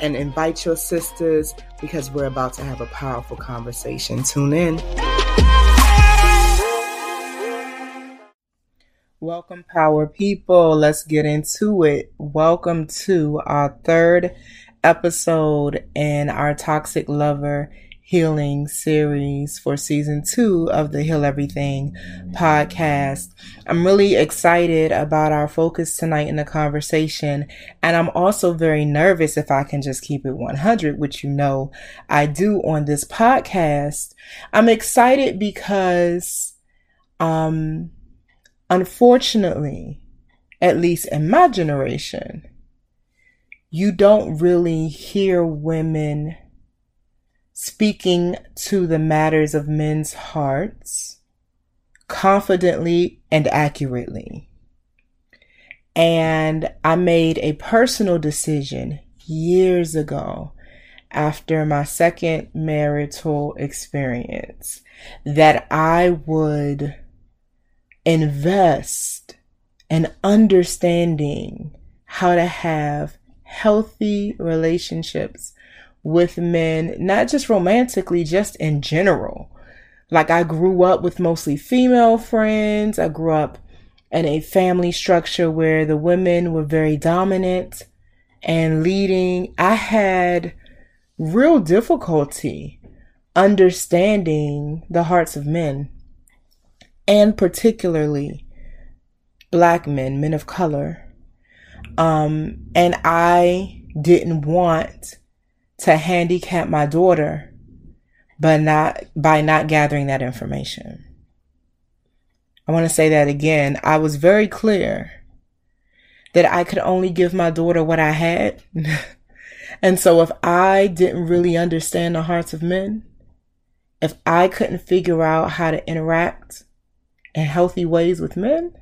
and invite your sisters because we're about to have a powerful conversation. Tune in. Welcome, power people. Let's get into it. Welcome to our third episode in our Toxic Lover healing series for season two of the Heal Everything podcast. I'm really excited about our focus tonight in the conversation. And I'm also very nervous if I can just keep it 100, which you know I do on this podcast. I'm excited because, um, unfortunately, at least in my generation, you don't really hear women speaking to the matters of men's hearts confidently and accurately. And I made a personal decision years ago after my second marital experience that I would invest in understanding how to have healthy relationships with men, not just romantically, just in general. Like I grew up with mostly female friends. I grew up in a family structure where the women were very dominant and leading. I had real difficulty understanding the hearts of men and particularly black men, men of color. Um, and I didn't want to handicap my daughter but not by not gathering that information. I want to say that again. I was very clear that I could only give my daughter what I had. and so if I didn't really understand the hearts of men, if I couldn't figure out how to interact in healthy ways with men,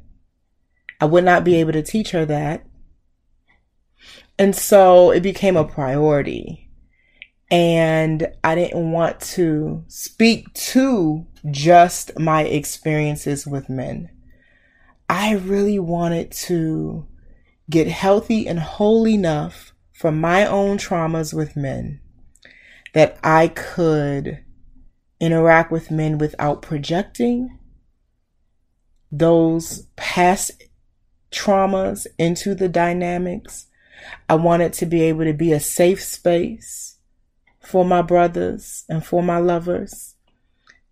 I would not be able to teach her that. And so it became a priority and I didn't want to speak to just my experiences with men. I really wanted to get healthy and whole enough from my own traumas with men that I could interact with men without projecting those past traumas into the dynamics. I wanted to be able to be a safe space for my brothers and for my lovers.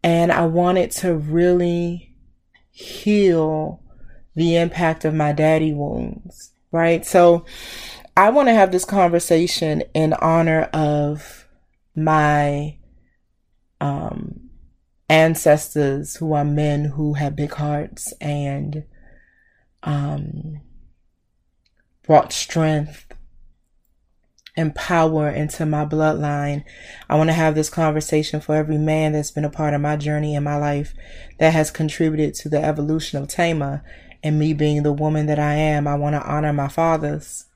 And I wanted to really heal the impact of my daddy wounds, right? So I want to have this conversation in honor of my um, ancestors who are men who have big hearts and um, brought strength and power into my bloodline. I want to have this conversation for every man that's been a part of my journey in my life that has contributed to the evolution of Tama and me being the woman that I am. I want to honor my fathers.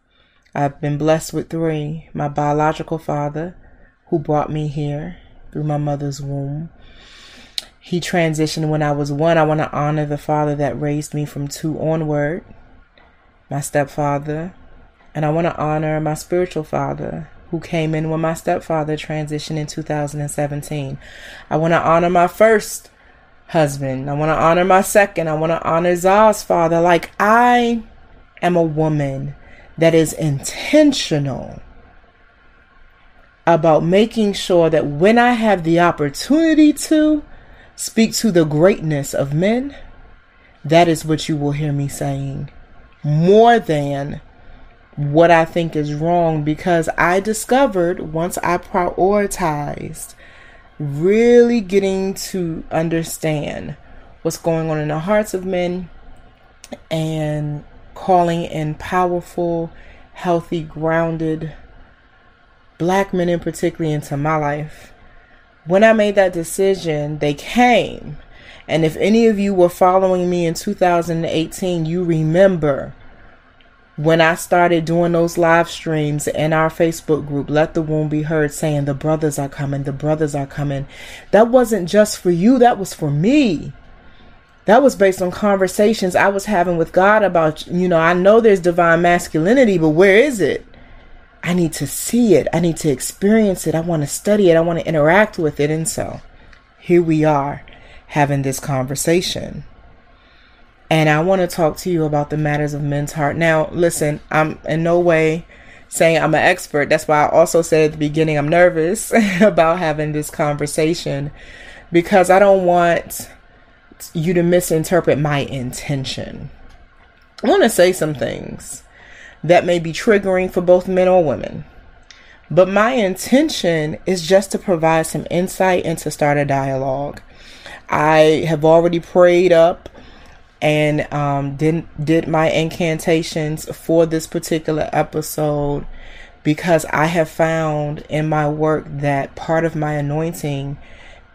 I've been blessed with three my biological father, who brought me here through my mother's womb. He transitioned when I was one. I want to honor the father that raised me from two onward, my stepfather, and I want to honor my spiritual father who came in when my stepfather transitioned in 2017. I want to honor my first husband. I want to honor my second. I want to honor Zah's father. Like, I am a woman that is intentional about making sure that when I have the opportunity to speak to the greatness of men, that is what you will hear me saying more than what I think is wrong because I discovered once I prioritized really getting to understand what's going on in the hearts of men and calling in powerful, healthy, grounded black men in particularly into my life. When I made that decision, they came. And if any of you were following me in 2018, you remember when I started doing those live streams in our Facebook group, Let the Wound Be Heard, saying the brothers are coming, the brothers are coming. That wasn't just for you, that was for me. That was based on conversations I was having with God about, you know, I know there's divine masculinity, but where is it? I need to see it. I need to experience it. I want to study it. I want to interact with it. And so here we are having this conversation. And I want to talk to you about the matters of men's heart. Now, listen, I'm in no way saying I'm an expert. That's why I also said at the beginning I'm nervous about having this conversation because I don't want you to misinterpret my intention. I want to say some things that may be triggering for both men or women. But my intention is just to provide some insight and to start a dialogue. I have already prayed up and um, did did my incantations for this particular episode because I have found in my work that part of my anointing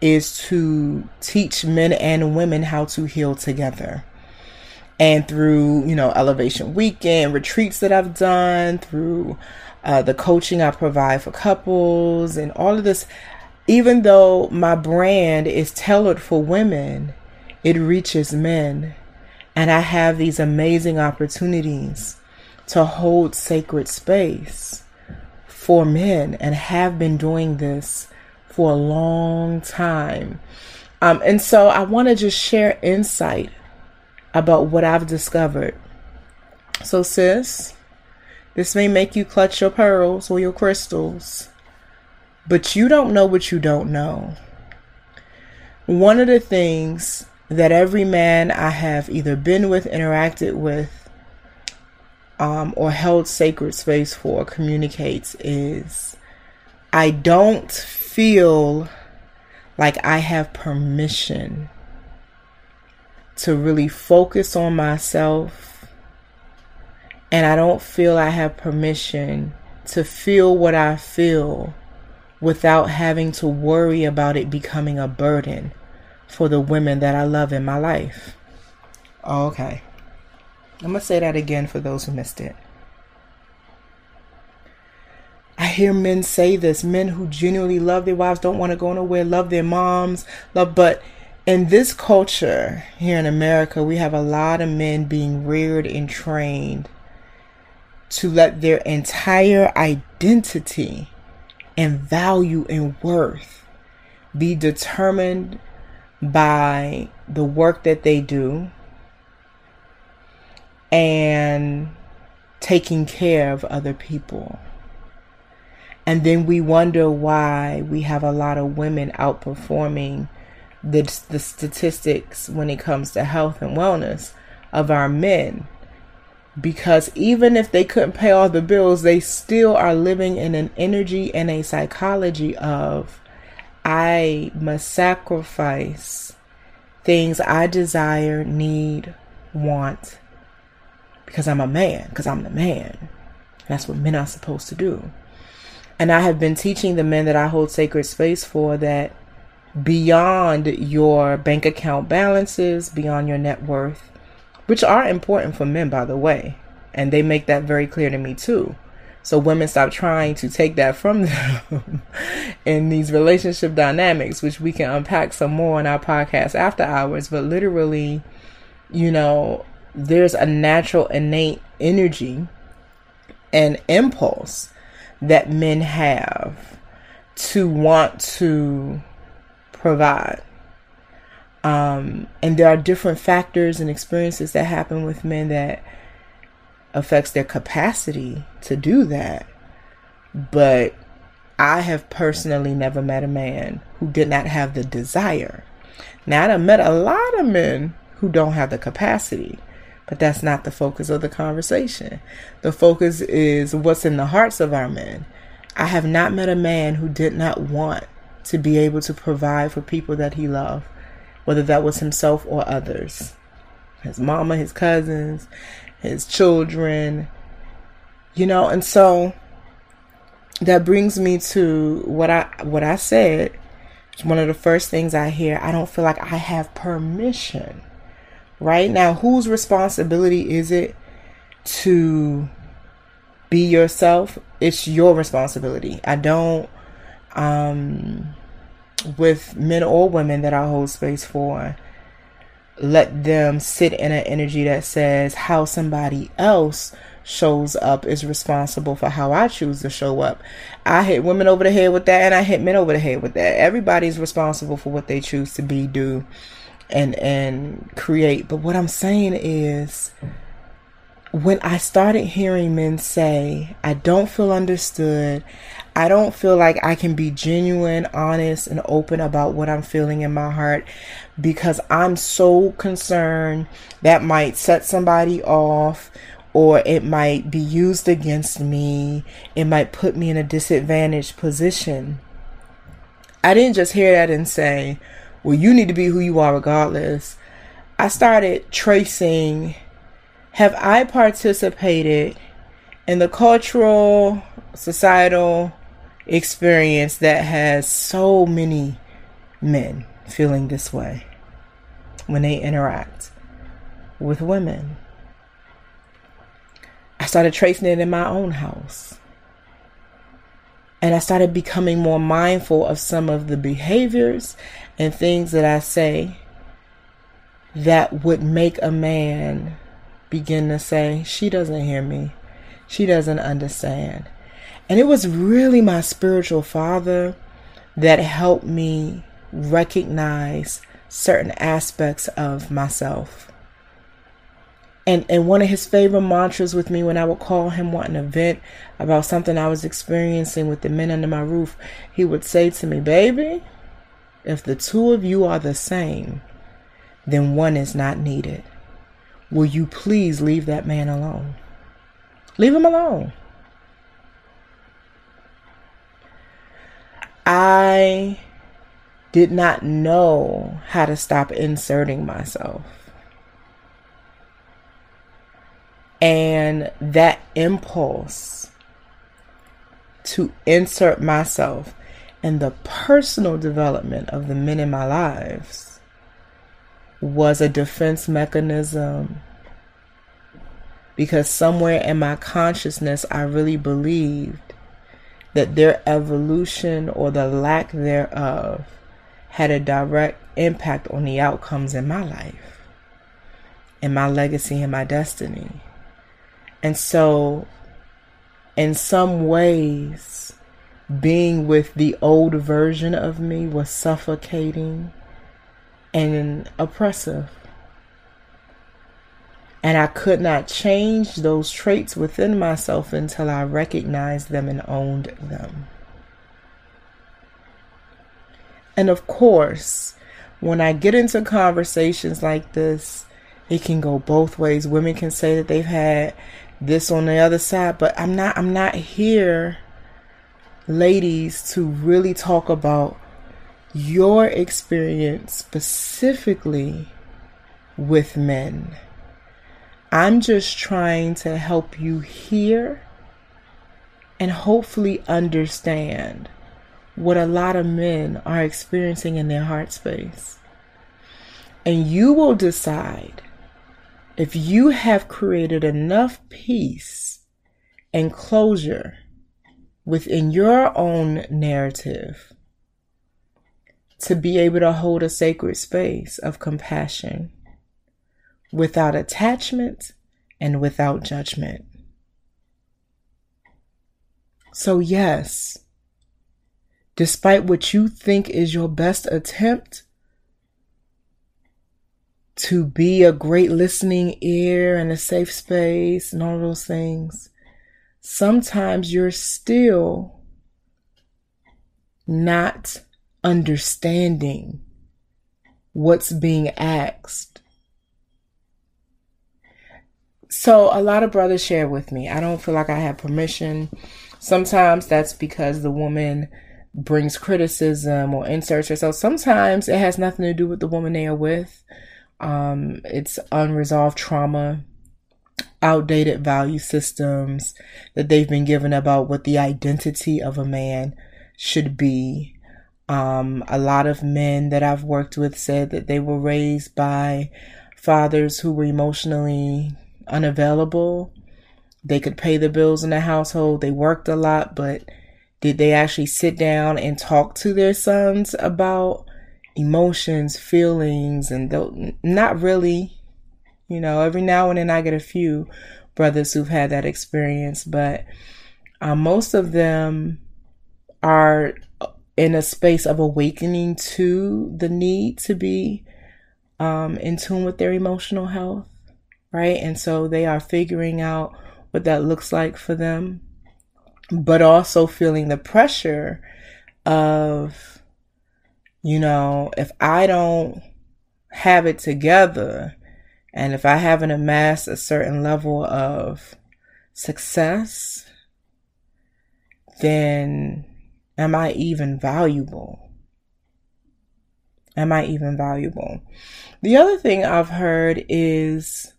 is to teach men and women how to heal together. And through you know elevation weekend retreats that i've done through uh, the coaching i provide for couples and all of this even though my brand is tailored for women it reaches men and i have these amazing opportunities to hold sacred space for men and have been doing this for a long time um, and so i want to just share insight about what I've discovered. So, sis, this may make you clutch your pearls or your crystals, but you don't know what you don't know. One of the things that every man I have either been with, interacted with, um, or held sacred space for communicates is I don't feel like I have permission to really focus on myself. And I don't feel I have permission to feel what I feel without having to worry about it becoming a burden for the women that I love in my life. Oh, okay. I'm going to say that again for those who missed it. I hear men say this men who genuinely love their wives, don't want to go nowhere, love their moms, love, but in this culture here in America, we have a lot of men being reared and trained to let their entire identity and value and worth be determined by the work that they do and taking care of other people. And then we wonder why we have a lot of women outperforming the, the statistics when it comes to health and wellness of our men because even if they couldn't pay all the bills, they still are living in an energy and a psychology of I must sacrifice things I desire, need, want because I'm a man, because I'm the man. That's what men are supposed to do. And I have been teaching the men that I hold sacred space for that beyond your bank account balances, beyond your net worth, which are important for men, by the way. And they make that very clear to me too. So women stop trying to take that from them in these relationship dynamics, which we can unpack some more in our podcast after hours. But literally, you know, there's a natural innate energy and impulse that men have to want to provide. Um, and there are different factors and experiences that happen with men that affects their capacity to do that. But I have personally never met a man who did not have the desire. Now I've met a lot of men who don't have the capacity, but that's not the focus of the conversation. The focus is what's in the hearts of our men. I have not met a man who did not want to be able to provide for people that he loved, whether that was himself or others his mama, his cousins, his children, you know, and so that brings me to what I what I said. It's one of the first things I hear. I don't feel like I have permission. Right now, whose responsibility is it to be yourself? It's your responsibility. I don't um with men or women that I hold space for let them sit in an energy that says how somebody else shows up is responsible for how I choose to show up. I hit women over the head with that and I hit men over the head with that. Everybody's responsible for what they choose to be, do and and create. But what I'm saying is when I started hearing men say, I don't feel understood, I don't feel like I can be genuine, honest, and open about what I'm feeling in my heart because I'm so concerned that might set somebody off or it might be used against me. It might put me in a disadvantaged position. I didn't just hear that and say, well, you need to be who you are regardless. I started tracing have I participated in the cultural, societal experience that has so many men feeling this way when they interact with women? I started tracing it in my own house. And I started becoming more mindful of some of the behaviors and things that I say that would make a man begin to say, She doesn't hear me. She doesn't understand. And it was really my spiritual father that helped me recognize certain aspects of myself and and one of his favorite mantras with me when I would call him wanting an vent about something I was experiencing with the men under my roof, he would say to me, "Baby, if the two of you are the same, then one is not needed. Will you please leave that man alone? Leave him alone." I did not know how to stop inserting myself. And that impulse to insert myself in the personal development of the men in my lives was a defense mechanism because somewhere in my consciousness I really believed that their evolution or the lack thereof had a direct impact on the outcomes in my life, in my legacy, and my destiny. And so, in some ways, being with the old version of me was suffocating and oppressive. And I could not change those traits within myself until I recognized them and owned them. And of course, when I get into conversations like this, it can go both ways. Women can say that they've had this on the other side but i'm not i'm not here ladies to really talk about your experience specifically with men i'm just trying to help you hear and hopefully understand what a lot of men are experiencing in their heart space and you will decide if you have created enough peace and closure within your own narrative to be able to hold a sacred space of compassion without attachment and without judgment. So, yes, despite what you think is your best attempt to be a great listening ear and a safe space and all those things, sometimes you're still not understanding what's being asked. So, a lot of brothers share with me. I don't feel like I have permission. Sometimes that's because the woman brings criticism or inserts herself. Sometimes it has nothing to do with the woman they are with. Um, it's unresolved trauma outdated value systems that they've been given about what the identity of a man should be. Um, a lot of men that I've worked with said that they were raised by fathers who were emotionally unavailable. They could pay the bills in the household. They worked a lot, but did they actually sit down and talk to their sons about emotions, feelings, and th- not really? You know, every now and then I get a few brothers who've had that experience, but uh, most of them are in a space of awakening to the need to be um, in tune with their emotional health, right? And so they are figuring out what that looks like for them, but also feeling the pressure of, you know, if I don't have it together, and if I haven't amassed a certain level of success, then am I even valuable? Am I even valuable? The other thing I've heard is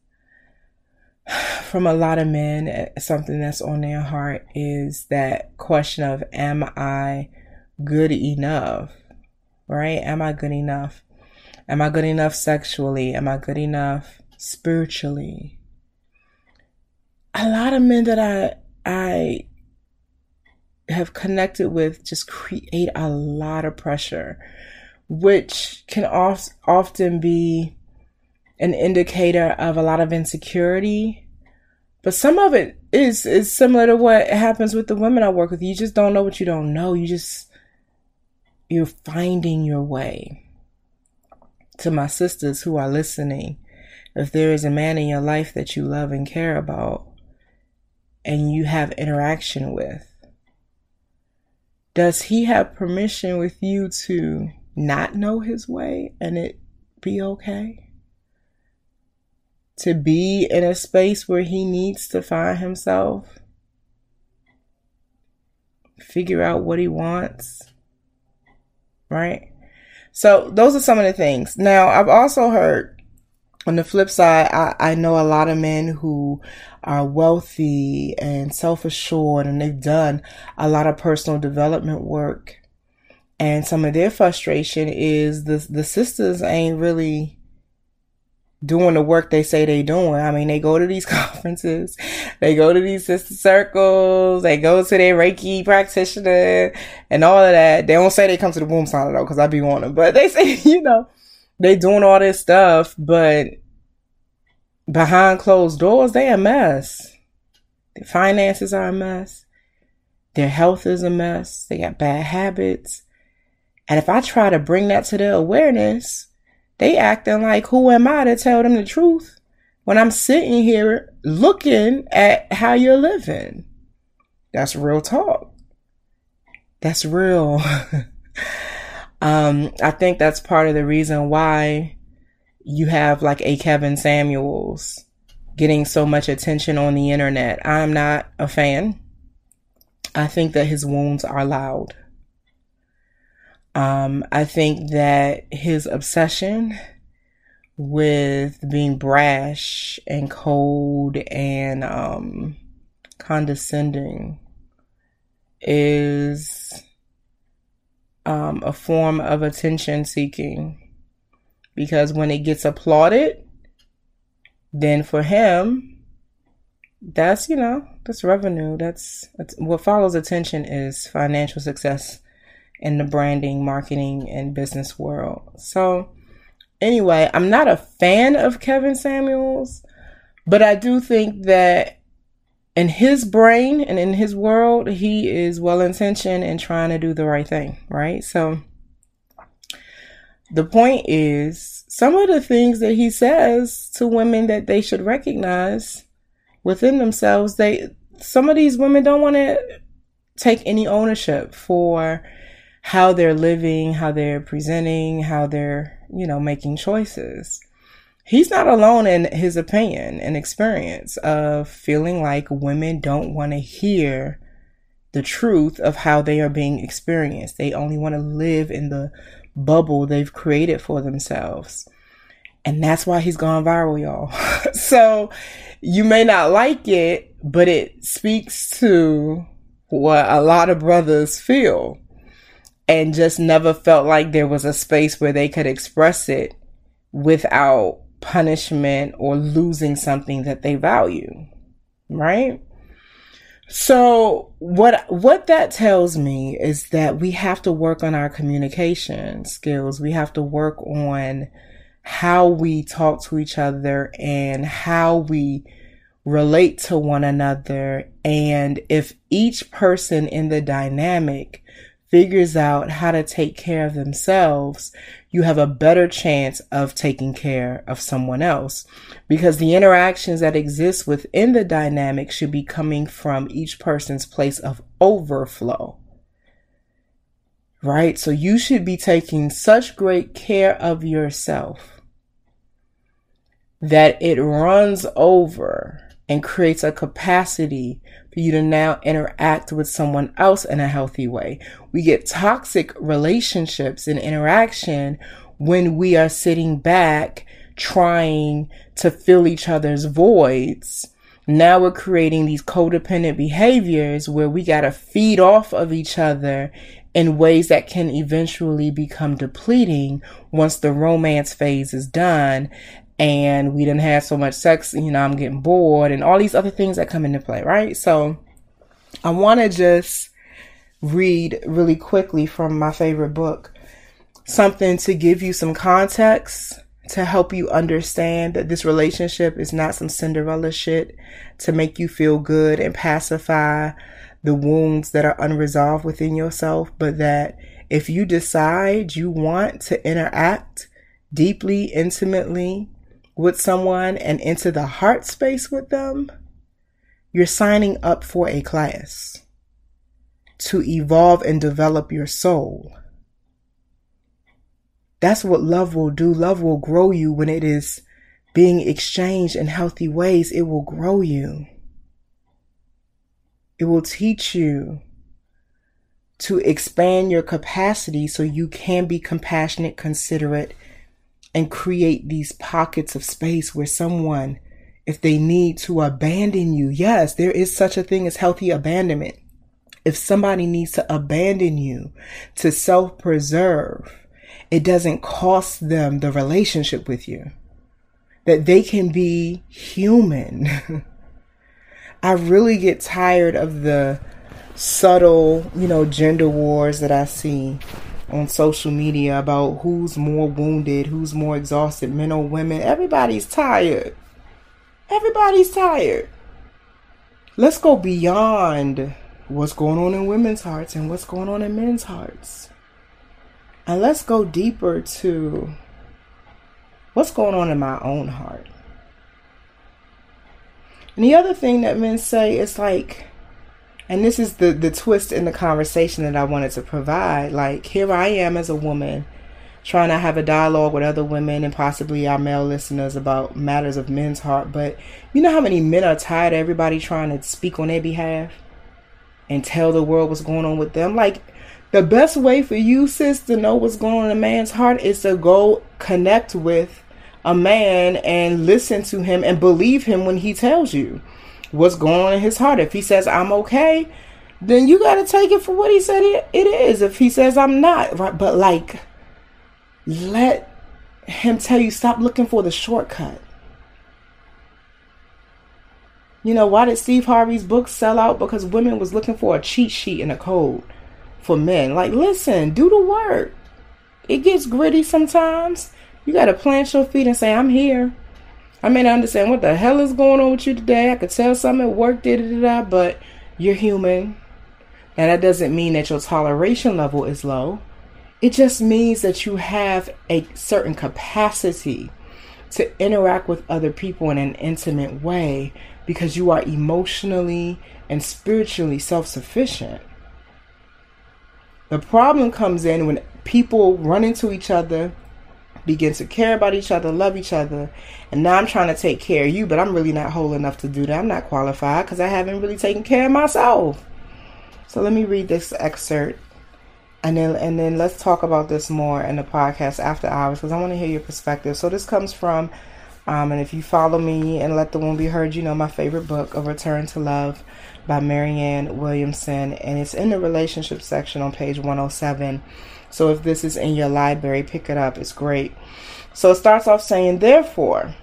from a lot of men, eh, something that's on their heart is that question of, am I good enough? Right? Am I good enough? Am I good enough sexually? Am I good enough spiritually? A lot of men that I, I have connected with just create a lot of pressure, which can oft, often be an indicator of a lot of insecurity. But some of it is is similar to what happens with the women I work with. You just don't know what you don't know. You just you're finding your way. To my sisters who are listening, if there is a man in your life that you love and care about and you have interaction with, does he have permission with you to not know his way and it be okay? To be in a space where he needs to find himself, figure out what he wants, right? So, those are some of the things. Now, I've also heard on the flip side, I, I know a lot of men who are wealthy and self assured and they've done a lot of personal development work. And some of their frustration is the the sisters ain't really doing the work they say they doing. I mean, they go to these conferences, they go to these sister circles, they go to their Reiki practitioner and all of that. They don't say they come to the womb sauna though, cause I be wanting, but they say, you know, they doing all this stuff, but behind closed doors, they a mess. Their finances are a mess. Their health is a mess. They got bad habits. And if I try to bring that to their awareness, they acting like who am I to tell them the truth when I'm sitting here looking at how you're living. That's real talk. That's real. Um, I think that's part of the reason why you have like a Kevin Samuels getting so much attention on the internet. I'm not a fan. I think that his wounds are loud. Um, I think that his obsession with being brash and cold and um, condescending is um, a form of attention seeking because when it gets applauded, then for him, that's you know that's revenue. That's, that's what follows attention is financial success in the branding, marketing, and business world. So anyway, I'm not a fan of Kevin Samuels, but I do think that in his brain and in his world, he is well intentioned and trying to do the right thing, right? So the point is, some of the things that he says to women that they should recognize within themselves, they some of these women don't want to take any ownership for how they're living, how they're presenting, how they're, you know, making choices he's not alone in his opinion and experience of feeling like women don't want to hear the truth of how they are being experienced. They only want to live in the bubble they've created for themselves. And that's why he's gone viral, y'all. so you may not like it, but it speaks to what a lot of brothers feel and just never felt like there was a space where they could express it without punishment or losing something that they value. Right? So what what that tells me is that we have to work on our communication skills. We have to work on how we talk to each other and how we relate to one another. And if each person in the dynamic figures out how to take care of themselves, you have a better chance of taking care of someone else because the interactions that exist within the dynamic should be coming from each person's place of overflow. Right? So you should be taking such great care of yourself that it runs over and creates a capacity for you to now interact with someone else in a healthy way. We get toxic relationships and interaction when we are sitting back trying to fill each other's voids. Now we're creating these codependent behaviors where we got to feed off of each other in ways that can eventually become depleting once the romance phase is done and we didn't have so much sex, you know, I'm getting bored and all these other things that come into play, right? So I want to just read really quickly from my favorite book, something to give you some context to help you understand that this relationship is not some Cinderella shit to make you feel good and pacify the wounds that are unresolved within yourself, but that if you decide you want to interact deeply, intimately, with someone and into the heart space with them, you're signing up for a class to evolve and develop your soul. That's what love will do. Love will grow you when it is being exchanged in healthy ways. It will grow you. It will teach you to expand your capacity so you can be compassionate, considerate, and create these pockets of space where someone, if they need to abandon you, yes, there is such a thing as healthy abandonment. If somebody needs to abandon you to self preserve, it doesn't cost them the relationship with you. That they can be human. I really get tired of the subtle, you know, gender wars that I see on social media about who's more wounded, who's more exhausted, men or women. Everybody's tired. Everybody's tired. Let's go beyond what's going on in women's hearts and what's going on in men's hearts. And let's go deeper to what's going on in my own heart. And the other thing that men say is like, and this is the the twist in the conversation that I wanted to provide. Like here I am as a woman trying to have a dialogue with other women and possibly our male listeners about matters of men's heart, but you know how many men are tired of everybody trying to speak on their behalf and tell the world what's going on with them? Like the best way for you, sis, to know what's going on in a man's heart is to go connect with a man and listen to him and believe him when he tells you what's going on in his heart. If he says, I'm okay, then you got to take it for what he said it, it is. If he says, I'm not, right? But like, let him tell you, stop looking for the shortcut. You know, why did Steve Harvey's book sell out? Because women was looking for a cheat sheet and a code for men. Like, listen, do the work. It gets gritty sometimes. You got to plant your feet and say, I'm here. I may not understand what the hell is going on with you today. I could tell something at work, da da da, but you're human. And that doesn't mean that your toleration level is low. It just means that you have a certain capacity to interact with other people in an intimate way because you are emotionally and spiritually self sufficient. The problem comes in when people run into each other begin to care about each other, love each other. And now I'm trying to take care of you, but I'm really not whole enough to do that. I'm not qualified because I haven't really taken care of myself. So let me read this excerpt and then and then let's talk about this more in the podcast after hours because I want to hear your perspective. So this comes from, um, and if you follow me and Let the Wound Be Heard, you know my favorite book, A Return to Love, by Marianne Williamson, and it's in the relationship section on page 107. So if this is in your library, pick it up. It's great. So it starts off saying, therefore,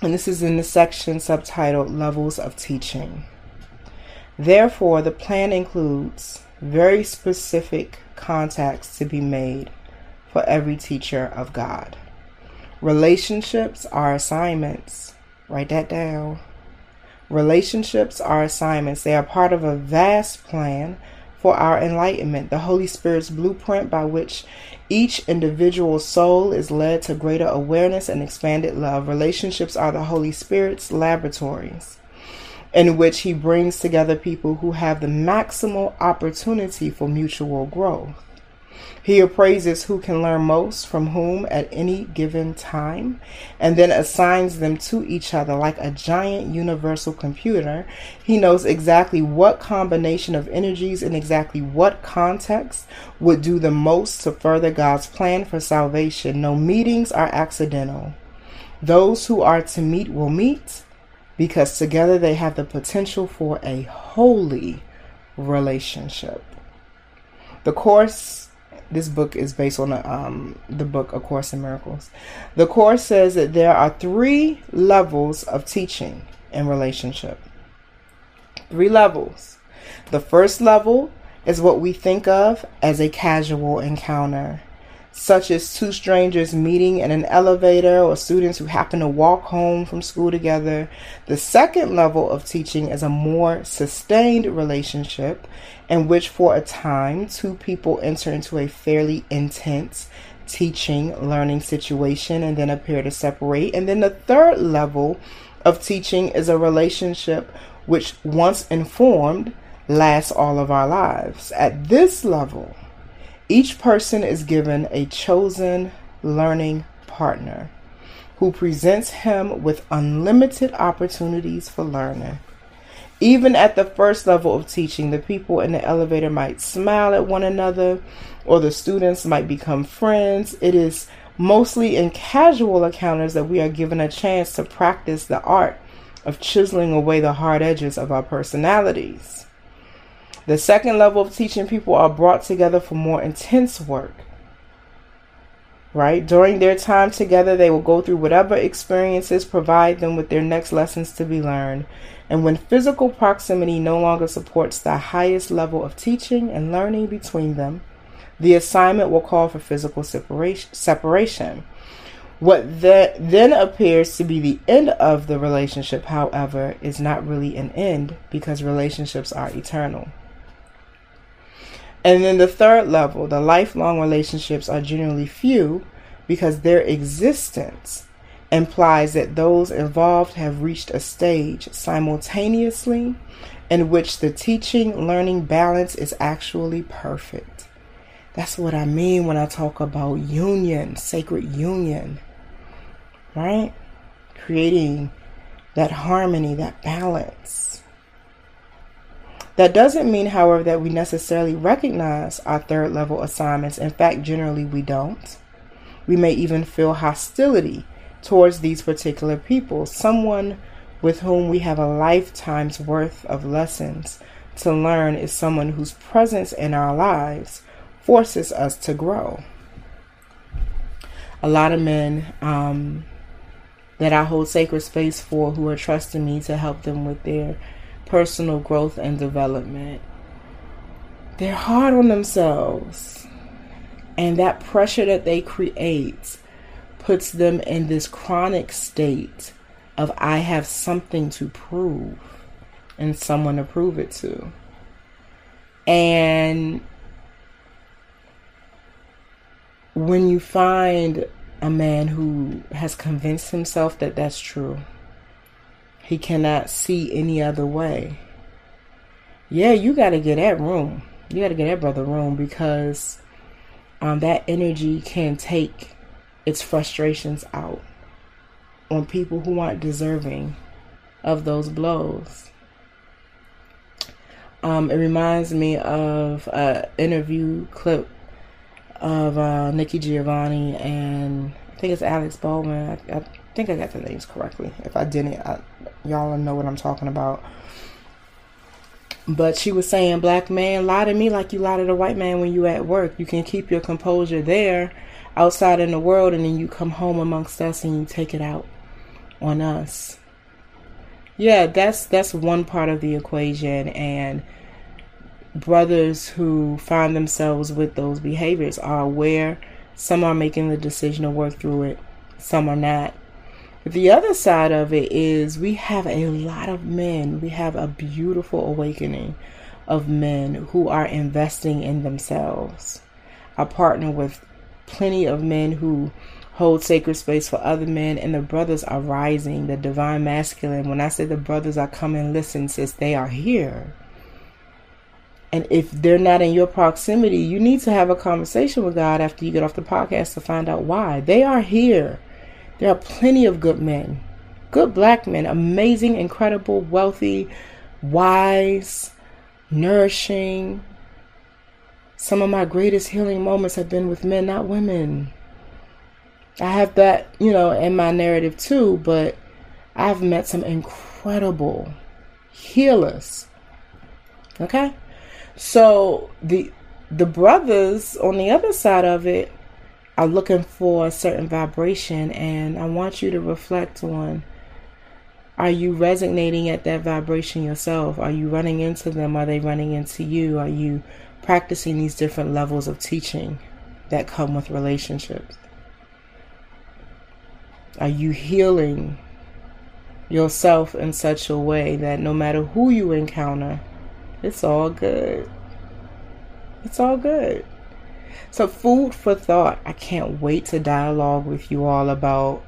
and this is in the section subtitled Levels of Teaching. Therefore, the plan includes very specific contacts to be made for every teacher of God. Relationships are assignments. Write that down. Relationships are assignments. They are part of a vast plan for our enlightenment, the Holy Spirit's blueprint by which each individual soul is led to greater awareness and expanded love. Relationships are the Holy Spirit's laboratories in which He brings together people who have the maximal opportunity for mutual growth. He appraises who can learn most from whom at any given time and then assigns them to each other like a giant universal computer. He knows exactly what combination of energies in exactly what context would do the most to further God's plan for salvation. No meetings are accidental. Those who are to meet will meet because together they have the potential for a holy relationship. The course this book is based on um, the book A Course in Miracles. The Course says that there are three levels of teaching in relationship. Three levels. The first level is what we think of as a casual encounter such as two strangers meeting in an elevator or students who happen to walk home from school together. The second level of teaching is a more sustained relationship in which, for a time, two people enter into a fairly intense teaching learning situation and then appear to separate. And then the third level of teaching is a relationship which, once informed, lasts all of our lives. At this level, each person is given a chosen learning partner who presents him with unlimited opportunities for learning. Even at the first level of teaching, the people in the elevator might smile at one another or the students might become friends. It is mostly in casual encounters that we are given a chance to practice the art of chiseling away the hard edges of our personalities. The second level of teaching people are brought together for more intense work. Right? During their time together, they will go through whatever experiences provide them with their next lessons to be learned. And when physical proximity no longer supports the highest level of teaching and learning between them, the assignment will call for physical separation. What the, then appears to be the end of the relationship, however, is not really an end because relationships are eternal. And then the third level, the lifelong relationships are generally few because their existence implies that those involved have reached a stage simultaneously in which the teaching learning balance is actually perfect. That's what I mean when I talk about union, sacred union, right? Creating that harmony, that balance. That doesn't mean, however, that we necessarily recognize our third level assignments. In fact, generally we don't. We may even feel hostility towards these particular people, someone with whom we have a lifetime's worth of lessons to learn is someone whose presence in our lives forces us to grow. A lot of men um, that I hold sacred space for who are trusting me to help them with their personal growth and development. They're hard on themselves. And that pressure that they create puts them in this chronic state of I have something to prove and someone to prove it to. And when you find a man who has convinced himself that that's true, he cannot see any other way. Yeah, you got to get that room. You got to get that brother room because um, that energy can take its frustrations out on people who aren't deserving of those blows. Um, it reminds me of an interview clip of uh, Nikki Giovanni and I think it's Alex Bowman. I, I, think I got the names correctly. If I didn't, I, y'all know what I'm talking about. But she was saying, Black man, lie to me like you lie to the white man when you at work. You can keep your composure there outside in the world and then you come home amongst us and you take it out on us. Yeah, that's that's one part of the equation and brothers who find themselves with those behaviors are aware. Some are making the decision to work through it, some are not. The other side of it is we have a lot of men, we have a beautiful awakening of men who are investing in themselves. I partner with plenty of men who hold sacred space for other men, and the brothers are rising, the divine masculine. When I say the brothers are coming, listen, sis, they are here. And if they're not in your proximity, you need to have a conversation with God after you get off the podcast to find out why. They are here. There are plenty of good men, good black men, amazing, incredible, wealthy, wise, nourishing. Some of my greatest healing moments have been with men, not women. I have that, you know, in my narrative too, but I've met some incredible healers. Okay? So the the brothers on the other side of it are looking for a certain vibration and I want you to reflect on are you resonating at that vibration yourself? Are you running into them? Are they running into you? Are you practicing these different levels of teaching that come with relationships? Are you healing yourself in such a way that no matter who you encounter, it's all good. It's all good. So, food for thought. I can't wait to dialogue with you all about,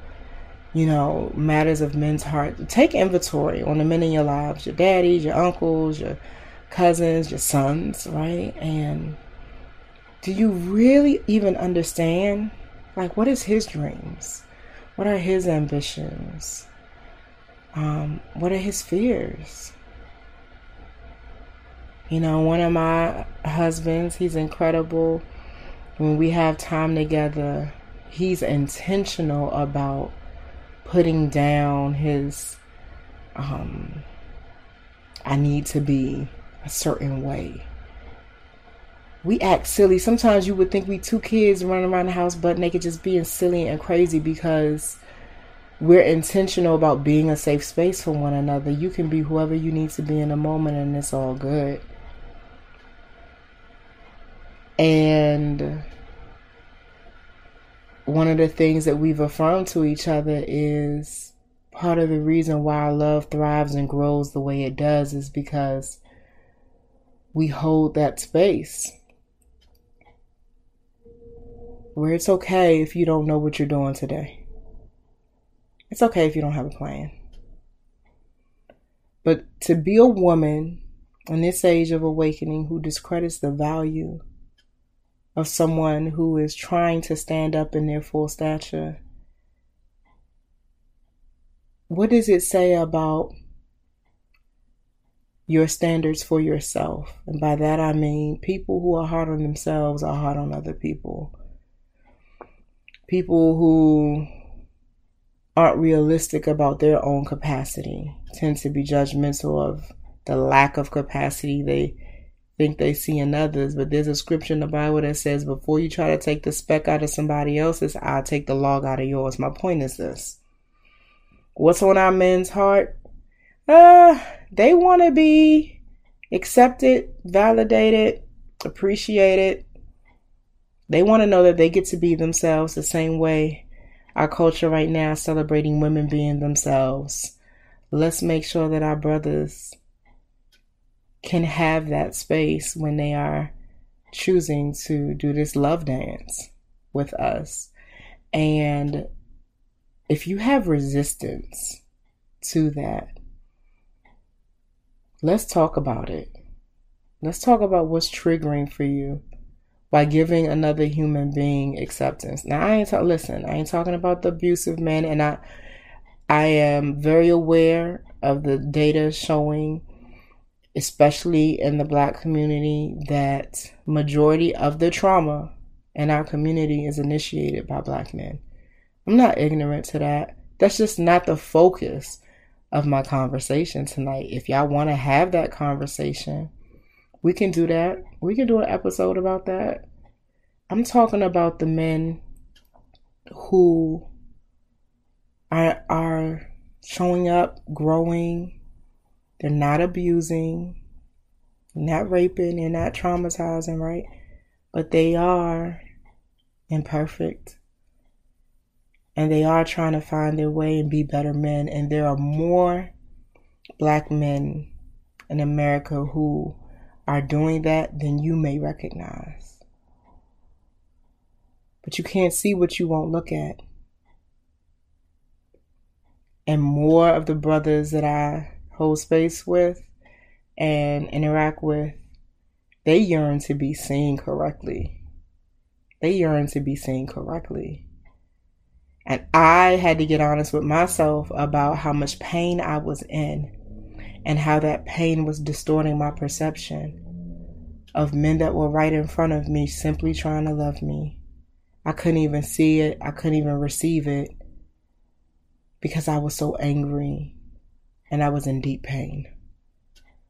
you know, matters of men's heart. Take inventory on the men in your lives your daddies, your uncles, your cousins, your sons, right? And do you really even understand? Like, what is his dreams? What are his ambitions? Um, what are his fears? You know, one of my husbands, he's incredible. When we have time together, he's intentional about putting down his um I need to be a certain way. We act silly. Sometimes you would think we two kids running around the house butt naked just being silly and crazy because we're intentional about being a safe space for one another. You can be whoever you need to be in a moment and it's all good. And one of the things that we've affirmed to each other is part of the reason why our love thrives and grows the way it does is because we hold that space where it's okay if you don't know what you're doing today. It's okay if you don't have a plan. But to be a woman in this age of awakening who discredits the value of someone who is trying to stand up in their full stature. What does it say about your standards for yourself? And by that I mean people who are hard on themselves are hard on other people. People who aren't realistic about their own capacity tend to be judgmental of the lack of capacity they think they see in others. But there's a scripture in the Bible that says, before you try to take the speck out of somebody else's, I'll take the log out of yours. My point is this. What's on our men's heart? Uh, they want to be accepted, validated, appreciated. They want to know that they get to be themselves the same way our culture right now is celebrating women being themselves. Let's make sure that our brothers can have that space when they are choosing to do this love dance with us. And if you have resistance to that, let's talk about it. Let's talk about what's triggering for you by giving another human being acceptance. Now, I ain't talking. listen. I ain't talking about the abusive men, and I, I am very aware of the data showing especially in the black community, that majority of the trauma in our community is initiated by black men. I'm not ignorant to that. That's just not the focus of my conversation tonight. If y'all want to have that conversation, we can do that. We can do an episode about that. I'm talking about the men who are are showing up, growing. They're not abusing, not raping, they're not traumatizing, right? But they are imperfect. And they are trying to find their way and be better men. And there are more black men in America who are doing that than you may recognize. But you can't see what you won't look at. And more of the brothers that I hold space with and interact with, they yearn to be seen correctly. They yearn to be seen correctly. And I had to get honest with myself about how much pain I was in and how that pain was distorting my perception of men that were right in front of me simply trying to love me. I couldn't even see it, I couldn't even receive it because I was so angry and I was in deep pain.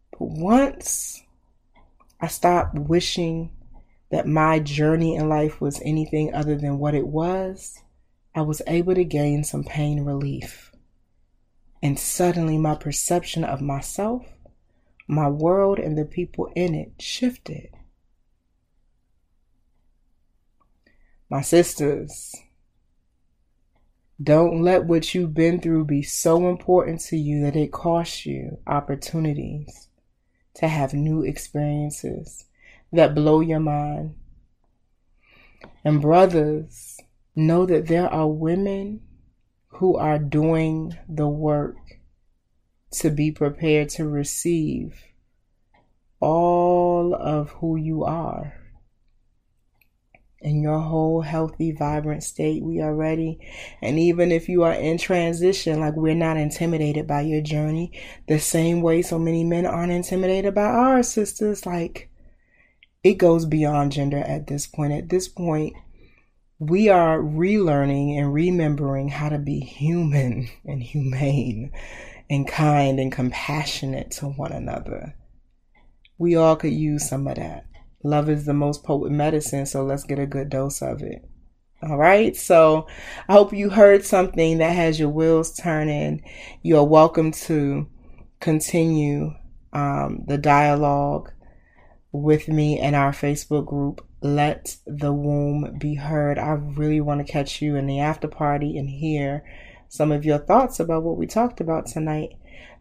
But once I stopped wishing that my journey in life was anything other than what it was, I was able to gain some pain relief. And suddenly my perception of myself, my world, and the people in it shifted. My sisters, don't let what you've been through be so important to you that it costs you opportunities to have new experiences that blow your mind. And brothers, know that there are women who are doing the work to be prepared to receive all of who you are in your whole healthy, vibrant state. We are ready. And even if you are in transition, like we're not intimidated by your journey, the same way so many men aren't intimidated by our sisters. Like it goes beyond gender at this point. At this point, we are relearning and remembering how to be human and humane and kind and compassionate to one another. We all could use some of that. Love is the most potent medicine, so let's get a good dose of it. All right. So I hope you heard something that has your wheels turning. You are welcome to continue um, the dialogue with me in our Facebook group. Let the Wound Be Heard. I really want to catch you in the after party and hear some of your thoughts about what we talked about tonight.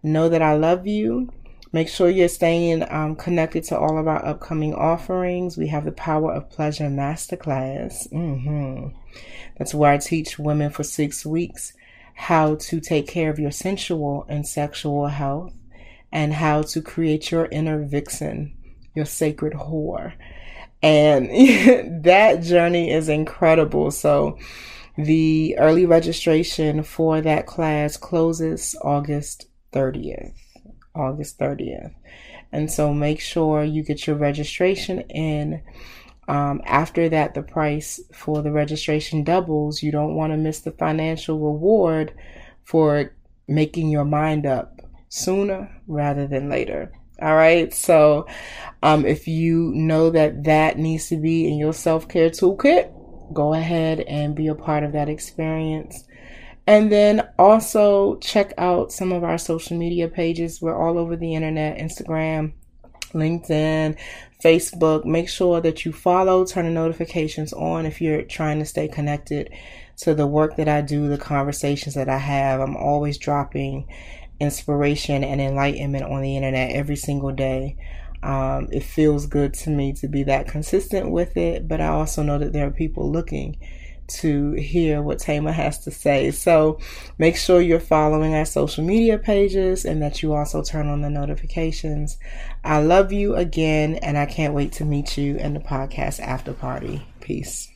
Know that I love you. Make sure you're staying um, connected to all of our upcoming offerings. We have the Power of Pleasure Masterclass. Mm-hmm. That's where I teach women for six weeks how to take care of your sensual and sexual health and how to create your inner vixen, your sacred whore. And that journey is incredible. So, the early registration for that class closes August 30th. August 30th. And so make sure you get your registration in. Um, after that, the price for the registration doubles. You don't want to miss the financial reward for making your mind up sooner rather than later. All right. So, um, if you know that that needs to be in your self care toolkit, go ahead and be a part of that experience. And then also check out some of our social media pages. We're all over the internet Instagram, LinkedIn, Facebook. Make sure that you follow, turn the notifications on if you're trying to stay connected to the work that I do, the conversations that I have. I'm always dropping inspiration and enlightenment on the internet every single day. Um, it feels good to me to be that consistent with it, but I also know that there are people looking to hear what Tama has to say. So make sure you're following our social media pages and that you also turn on the notifications. I love you again, and I can't wait to meet you in the podcast after party. Peace.